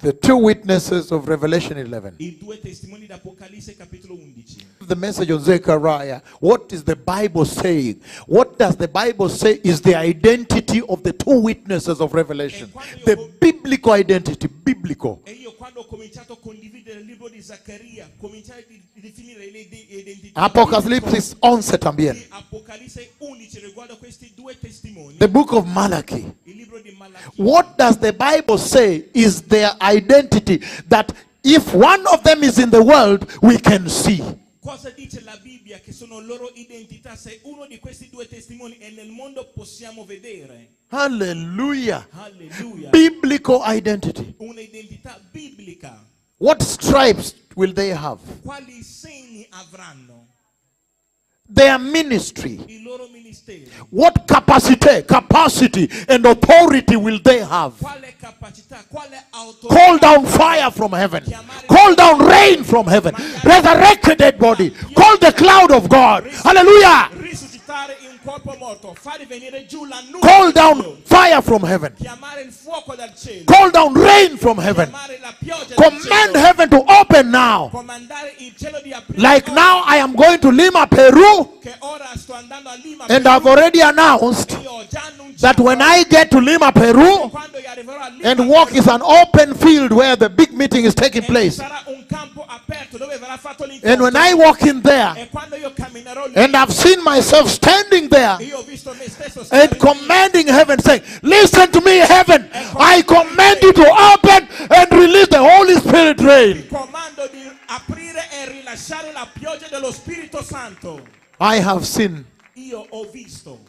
The two witnesses of Revelation 11. I due testimoni d'Apocalisse capitolo 11. The message on Zechariah. What is the Bible saying? What does the Bible say is the identity of the two witnesses of Revelation? The biblical identity, biblical. E io quando ho cominciato a condividere il libro di Zaccaria, cominciai a definire le identità Apocalypse 11 también. Apocalisse 11 riguardo questi due testimoni. The book of Malachi. Il libro di Malachia. What does the Bible say is their identity that if one of them is in the world, we can see? Cosa dice la Bibbia che sono loro identità? Se uno di questi due testimoni è nel mondo possiamo vedere. Hallelujah. Alleluia. Biblical identity. Un'identità biblica. What stripes will they have? Quali segni avranno? Their ministry. Il loro ministero. What capacity, capacity and authority will they have? Quale capacità, quale autorità? Call down fire from heaven. Call down rain from heaven. Resurrect a dead body. Call the cloud of God. Hallelujah. Risuscitare un corpo morto, fare venire giù la nuvola. Call down fire from heaven. Call down rain from heaven. Command heaven to open now. Like now, I am going to Lima, Peru, and I've already announced that when I get to Lima, Peru, and walk is an open field where the big meeting is taking place. And when I walk in there, quando io camminerò lì, and I've seen myself standing there io ho visto me stesso stare and commanding heaven, saying, Listen to me, heaven. I command you to open and release the Holy Spirit rain. comando di aprire rilasciare la pioggia dello Spirito Santo. I have seen Io ho visto.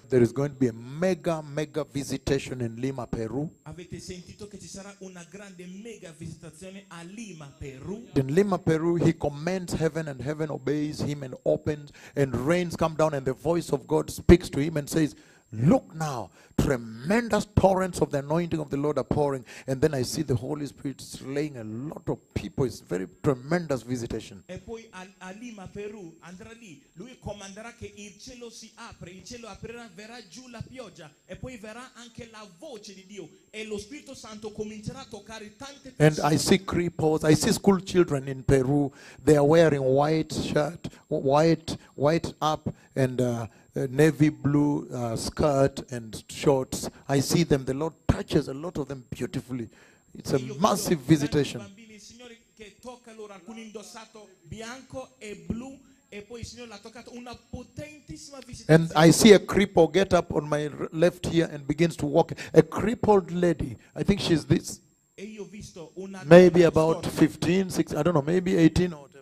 There is going to be a mega, mega visitation in Lima, Peru. Avete sentito che ci sarà una grande mega visitazione a Lima, Perù. In Lima, Peru, he commands heaven and heaven obeys him and opens and rains come down and the voice of God speaks to him and says, Look now, tremendous torrents of the anointing of the Lord are pouring. And then I see the Holy Spirit slaying a lot of people. It's very tremendous visitation. E poi a, a Lima, Perù, andrà lì. Lui comanderà che il cielo si apre, il cielo aprirà, verrà giù la pioggia e poi verrà anche la voce di Dio e lo Spirito Santo comincerà a toccare tante And. I see cripples. I see school children in Peru. They are wearing white shirt, white, white up, and uh, uh, navy blue uh, skirt and shorts. I see them. The Lord touches a lot of them beautifully. It's a massive visitation. And I see a cripple get up on my left here and begins to walk. A crippled lady. I think she's this. Maybe about 15, 16, I don't know, maybe 18 or 10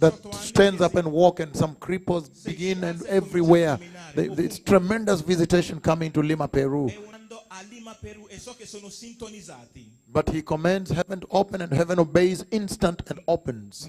that stands up and walk and some cripples begin and everywhere. it's tremendous visitation coming to lima peru. Andando a Lima, Perù so che sono sintonizzati. but he commands heaven to open and heaven obeys instant and opens